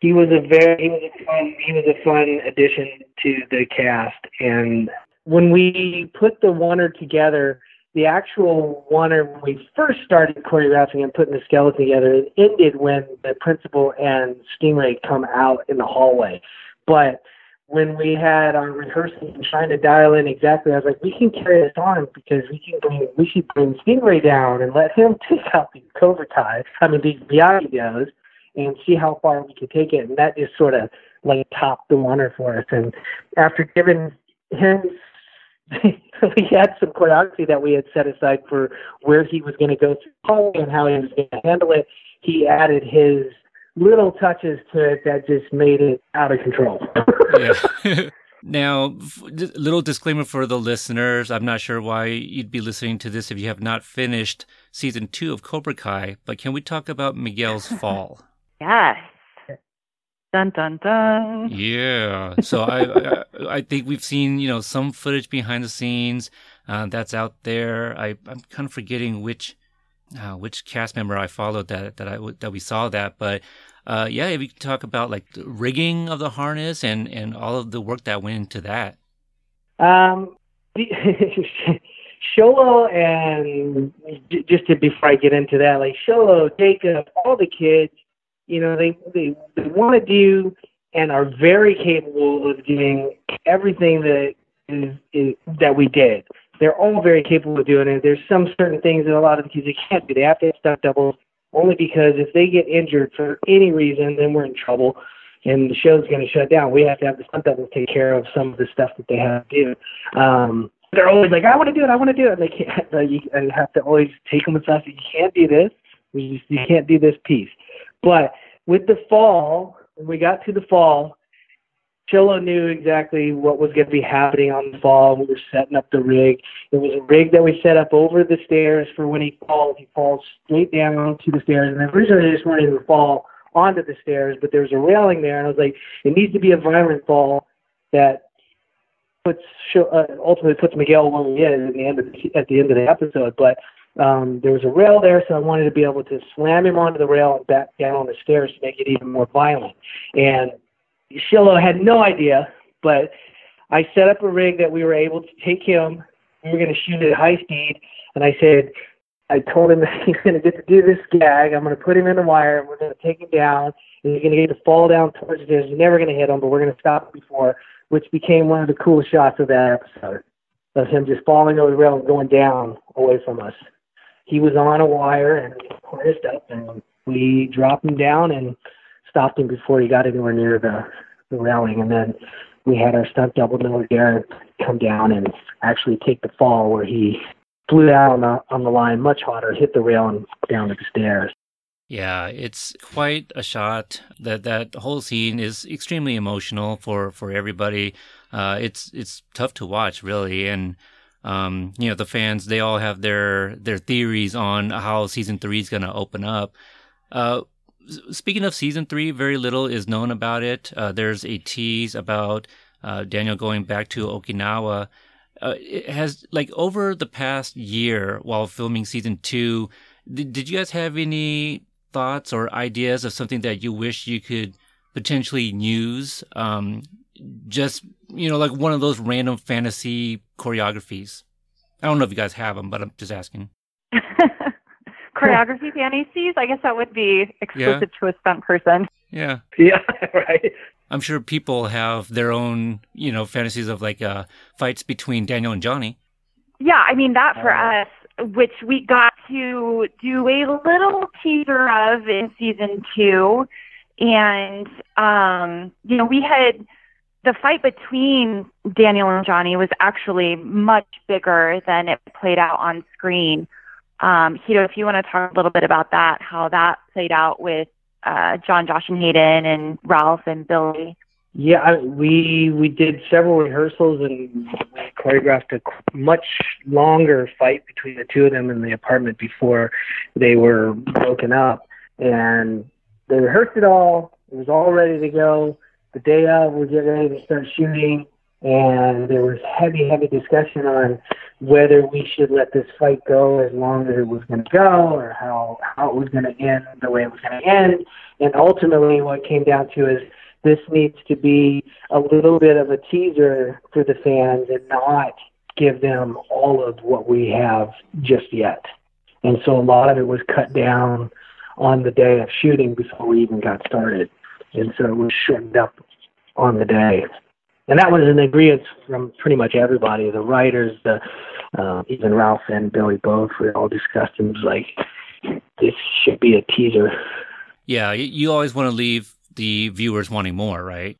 he was a very he was a fun he was a fun addition to the cast. And when we put the oner together, the actual oner when we first started choreographing and putting the skeleton together, it ended when the principal and Stingray come out in the hallway. But when we had our rehearsals and trying to dial in exactly, I was like, we can carry this on because we can bring, we should bring Stingray down and let him take out these Cobra Kai, I mean, the Miyagi and see how far we could take it. And that just sort of like topped the oner for us. And after giving him we had some choreography that we had set aside for where he was going to go through and how he was going to handle it. He added his little touches to it that just made it out of control. yeah. now, little disclaimer for the listeners. I'm not sure why you'd be listening to this if you have not finished season two of Cobra Kai, but can we talk about Miguel's fall? yes. Dun dun dun. Yeah. So I, I, I think we've seen you know some footage behind the scenes uh, that's out there. I I'm kind of forgetting which uh, which cast member I followed that that I that we saw that, but uh, yeah, if you talk about like the rigging of the harness and and all of the work that went into that. Um, Xolo and just to before I get into that, like Xolo, Jacob, all the kids you know, they they, they want to do and are very capable of doing everything that is, is that we did. They're all very capable of doing it. There's some certain things that a lot of the kids they can't do. They have to have stunt doubles only because if they get injured for any reason, then we're in trouble and the show's going to shut down. We have to have the stunt doubles take care of some of the stuff that they have to do. Um, they're always like, I want to do it, I want to do it. And they can't. Uh, you have to always take them aside. You can't do this. You can't do this piece. But with the fall, when we got to the fall, Xolo knew exactly what was going to be happening on the fall. We were setting up the rig. It was a rig that we set up over the stairs for when he falls. He falls straight down onto the stairs. And originally, I just wanted him to fall onto the stairs, but there was a railing there, and I was like, it needs to be a violent fall that puts uh, ultimately puts Miguel where he is at the end of the, at the end of the episode. But um, there was a rail there, so I wanted to be able to slam him onto the rail and back down on the stairs to make it even more violent. And Xolo had no idea, but I set up a rig that we were able to take him. We were going to shoot it at high speed, and I said, I told him that he's going to get to do this gag. I'm going to put him in the wire. We're going to take him down, and he's going to get to fall down towards stairs. He's never going to hit him, but we're going to stop him before, which became one of the coolest shots of that episode of him just falling over the rail and going down away from us he was on a wire and harnessed up, and we dropped him down and stopped him before he got anywhere near the, the railing. And then we had our stunt double Miller Garrett come down and actually take the fall where he flew out on the on the line much harder, hit the rail and down the stairs. Yeah, it's quite a shot. That that whole scene is extremely emotional for for everybody. Uh, it's it's tough to watch, really, and um, you know, the fans, they all have their, their theories on how season three is going to open up. Uh, speaking of season three, very little is known about it. Uh, there's a tease about, uh, Daniel going back to Okinawa. Uh, it has like over the past year while filming season two, did, did you guys have any thoughts or ideas of something that you wish you could potentially use? Um, just you know, like one of those random fantasy choreographies. I don't know if you guys have them, but I'm just asking. Choreography fantasies? I guess that would be exclusive yeah. to a stunt person. Yeah. Yeah, right. I'm sure people have their own, you know, fantasies of like uh, fights between Daniel and Johnny. Yeah, I mean that for uh, us, which we got to do a little teaser of in season two. And, um, you know, we had the fight between Daniel and Johnny was actually much bigger than it played out on screen. Um, Hiro, if you want to talk a little bit about that, how that played out with uh, Jon, Josh, and Hayden, and Ralph and Billy. Yeah, I, we we did several rehearsals and choreographed a much longer fight between the two of them in the apartment before they were broken up. And they rehearsed it all. It was all ready to go. The day of, we get ready to start shooting, and there was heavy, heavy discussion on whether we should let this fight go as long as it was going to go, or how how it was going to end the way it was going to end. And ultimately, what came down to is this needs to be a little bit of a teaser for the fans and not give them all of what we have just yet. And so a lot of it was cut down on the day of shooting before we even got started. And so it was shortened up on the day. And that was an agreement from pretty much everybody, the writers, the uh, even Ralph and Billy both. We all discussed it was like this should be a teaser. Yeah, you always want to leave the viewers wanting more, right?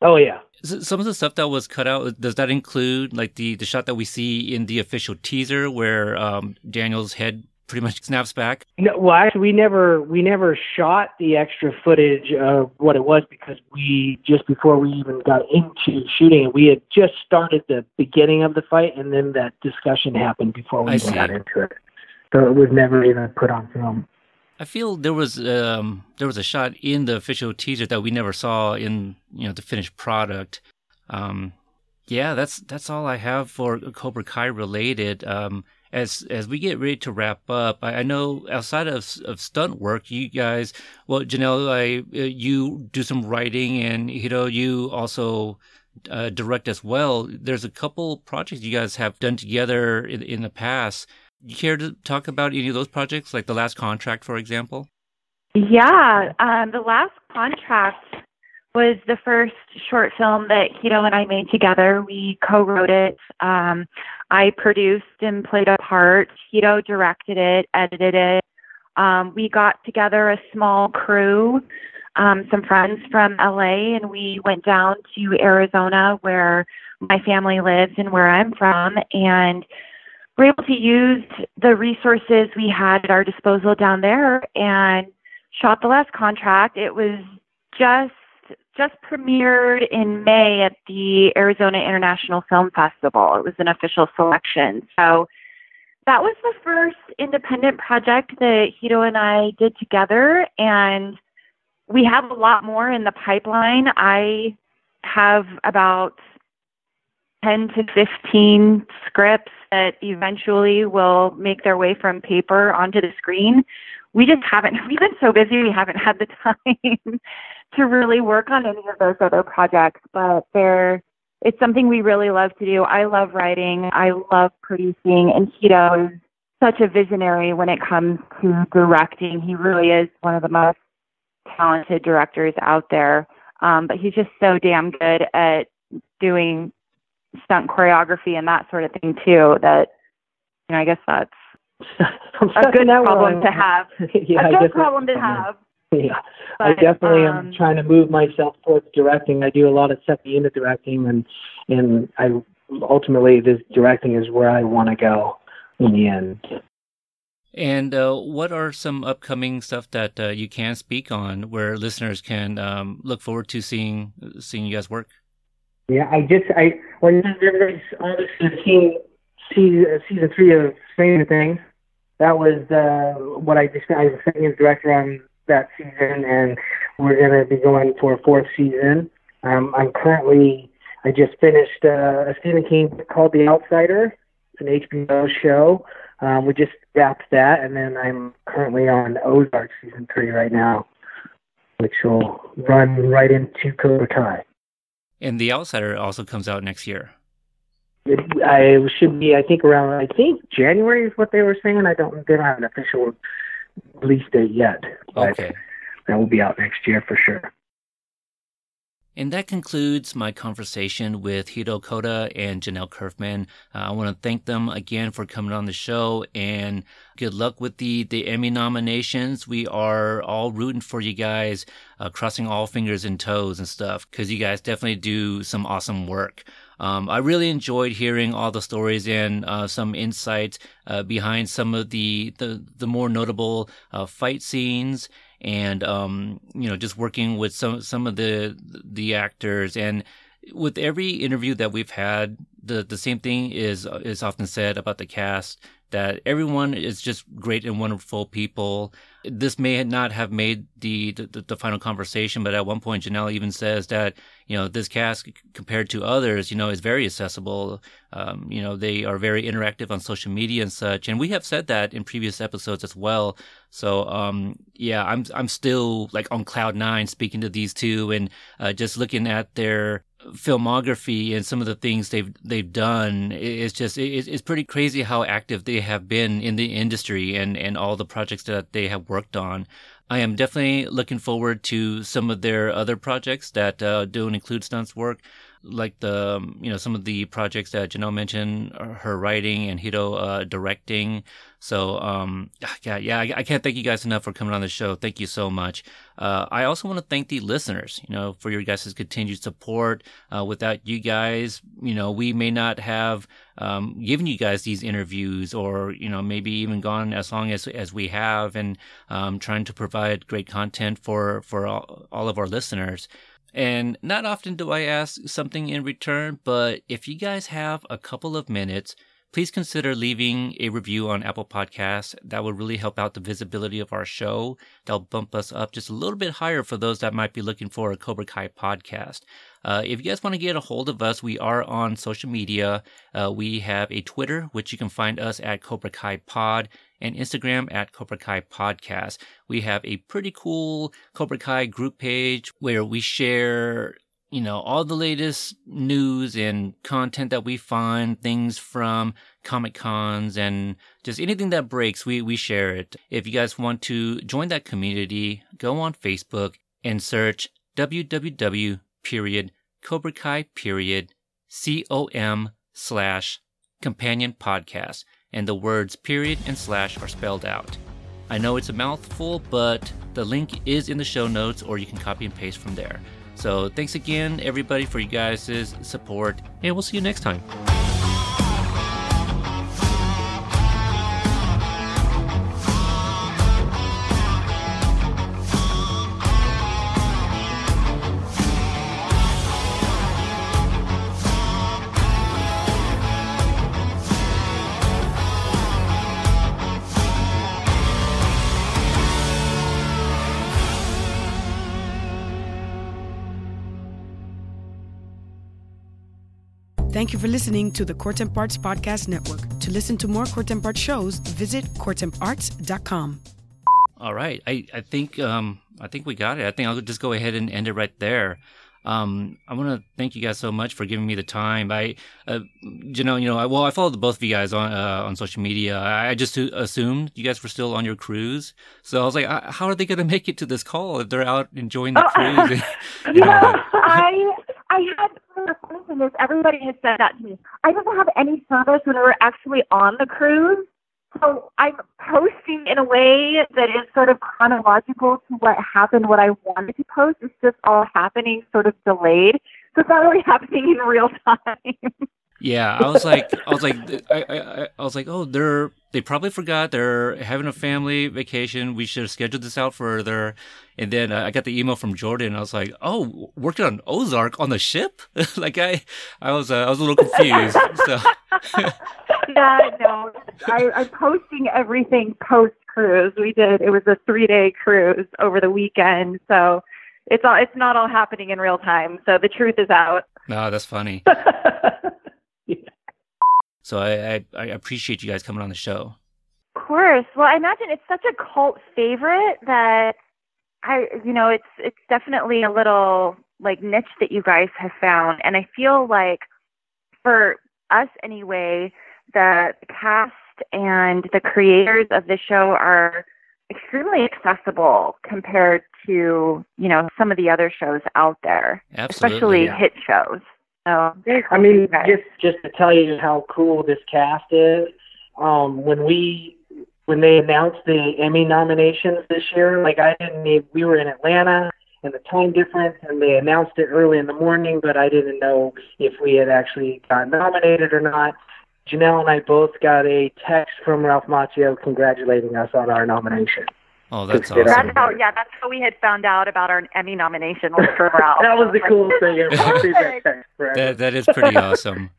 Oh yeah. Some of the stuff that was cut out does that include like the the shot that we see in the official teaser where um, Daniel's head pretty much snaps back? No, well, actually, we never we never shot the extra footage of what it was because we just before we even got into shooting it, we had just started the beginning of the fight, and then that discussion happened before we even got into it. So it was never even put on film. I feel there was um, there was a shot in the official teaser that we never saw in you know the finished product. Um, yeah, that's that's all I have for Cobra Kai related. Um, as as we get ready to wrap up, I, I, know outside of of stunt work, you guys, well, Jahnel, I uh, you do some writing, and Hiro, you also uh, direct as well. There's a couple projects you guys have done together in, in the past. You care to talk about any of those projects, like the last contract, for example? Yeah, um, the last contract was the first short film that Hiro and I made together. We co-wrote it. Um, I produced and played a part. Hiro directed it, edited it. Um, we got together a small crew, um, some friends from LA, and we went down to Arizona where my family lives and where I'm from, and we're able to use the resources we had at our disposal down there and shot the last contract. It was just just premiered in May at the Arizona International Film Festival. It was an official selection. So that was the first independent project that Hiro and I did together. And we have a lot more in the pipeline. I have about 10 to 15 scripts that eventually will make their way from paper onto the screen. We just haven't, we've been so busy, we haven't had the time to really work on any of those other projects, but they're it's something we really love to do. I love writing, I love producing, and Hiro is such a visionary when it comes to directing. He really is one of the most talented directors out there. Um, but he's just so damn good at doing stunt choreography and that sort of thing too. That you know, I guess that's a good problem to have. yeah, a good problem to have. yeah, but, I definitely um, am trying to move myself towards directing. I do a lot of second unit directing, and and I ultimately this directing is where I want to go in the end. And uh, what are some upcoming stuff that uh, you can speak on, where listeners can um, look forward to seeing seeing you guys work? Yeah, I just I when everybody's on this season season three of Stranger Things, that was uh, what I just I was a second director on that season, and we're going to be going for a fourth season. Um, I'm currently, I just finished uh, a Stephen King called The Outsider, an HBO show. Um, we just wrapped that, and then I'm currently on Ozark season three right now, which will run right into Cobra Kai. And The Outsider also comes out next year. It, I should be, I think, around, I think January is what they were saying. I don't, they don't have an official release date yet. Okay. That will be out next year for sure. And that concludes my conversation with Hiro Koda and Jahnel Curfman. Uh, I want to thank them again for coming on the show and good luck with the, the Emmy nominations. We are all rooting for you guys, uh, crossing all fingers and toes and stuff, because you guys definitely do some awesome work. Um, I really enjoyed hearing all the stories and uh, some insights uh, behind some of the, the, the more notable uh, fight scenes and um, you know just working with some some of the the actors and with every interview that we've had the the same thing is is often said about the cast that everyone is just great and wonderful people. This may not have made the, the, the final conversation, but at one point Jahnel even says that you know this cast compared to others, you know, is very accessible. Um, you know, they are very interactive on social media and such, and we have said that in previous episodes as well. So um, yeah, I'm I'm still like on cloud nine speaking to these two and uh, just looking at their filmography and some of the things they've they've done it's just it's pretty crazy how active they have been in the industry and and all the projects that they have worked on. I am definitely looking forward to some of their other projects that uh, don't include stunts work like the um, you know some of the projects that Jahnel mentioned, uh, her writing and Hiro uh, directing. So um, yeah, yeah, I, I, can't thank you guys enough for coming on the show. Thank you so much. Uh, I also want to thank the listeners, you know, for your guys' continued support. Uh, without you guys, you know, we may not have um, given you guys these interviews, or you know, maybe even gone as long as as we have, and um, trying to provide great content for for all, all of our listeners. And not often do I ask something in return, but if you guys have a couple of minutes, please consider leaving a review on Apple Podcasts. That would really help out the visibility of our show. That'll bump us up just a little bit higher for those that might be looking for a Cobra Kai podcast. Uh, if you guys want to get a hold of us, we are on social media. Uh, we have a Twitter, which you can find us at Cobra Kai Pod, and Instagram at Cobra Kai Podcast. We have a pretty cool Cobra Kai group page where we share you know, all the latest news and content that we find, things from Comic Cons and just anything that breaks, we, we share it. If you guys want to join that community, go on Facebook and search www period Cobra Kai period com slash companion podcast and the words period and slash are spelled out. I know it's a mouthful, but the link is in the show notes or you can copy and paste from there. So thanks again, everybody, for you guys' support, and we'll see you next time. Thank you for listening to the Court Parts Podcast Network. To listen to more Court Parts shows, visit courtemparts.com. All right. I, I think um I think we got it. I think I'll just go ahead and end it right there. Um, I want to thank you guys so much for giving me the time. I, uh, you know, you know, I, well, I followed both of you guys on uh, on social media. I just assumed you guys were still on your cruise, so I was like, how are they going to make it to this call if they're out enjoying the oh, cruise? yeah, I I had the funny thing is everybody has said that to me. I didn't have any service when we were actually on the cruise. So I'm posting in a way that is sort of chronological to what happened, what I wanted to post. It's just all happening sort of delayed. So it's not really happening in real time. Yeah, I was like, I was like, I, I, I was like, oh, they're they probably forgot they're having a family vacation. We should have scheduled this out further. And then uh, I got the email from Jordan. I was like, oh, working on Ozark on the ship? like I, I was, uh, I was a little confused. so. yeah, no, I, I'm posting everything post cruise. We did. It was a three day cruise over the weekend, so it's all. It's not all happening in real time. So the truth is out. No, that's funny. So I, I, I appreciate you guys coming on the show. Of course. Well, I imagine it's such a cult favorite that I, you know, it's it's definitely a little like niche that you guys have found, and I feel like for us anyway, the cast and the creators of the show are extremely accessible compared to you know some of the other shows out there, Absolutely. especially yeah. hit shows. So I mean, guys. just just to tell you how cool this cast is. Um, when we when they announced the Emmy nominations this year, like I didn't need, we were in Atlanta and the time difference, and they announced it early in the morning, but I didn't know if we had actually got nominated or not. Jahnel and I both got a text from Ralph Macchio congratulating us on our nomination. Oh, that's That's awesome. That's how, yeah, that's how we had found out about our Emmy nomination was from Ralph. that was the Like, coolest thing ever. Perfect. Received that text forever. That, that is pretty awesome.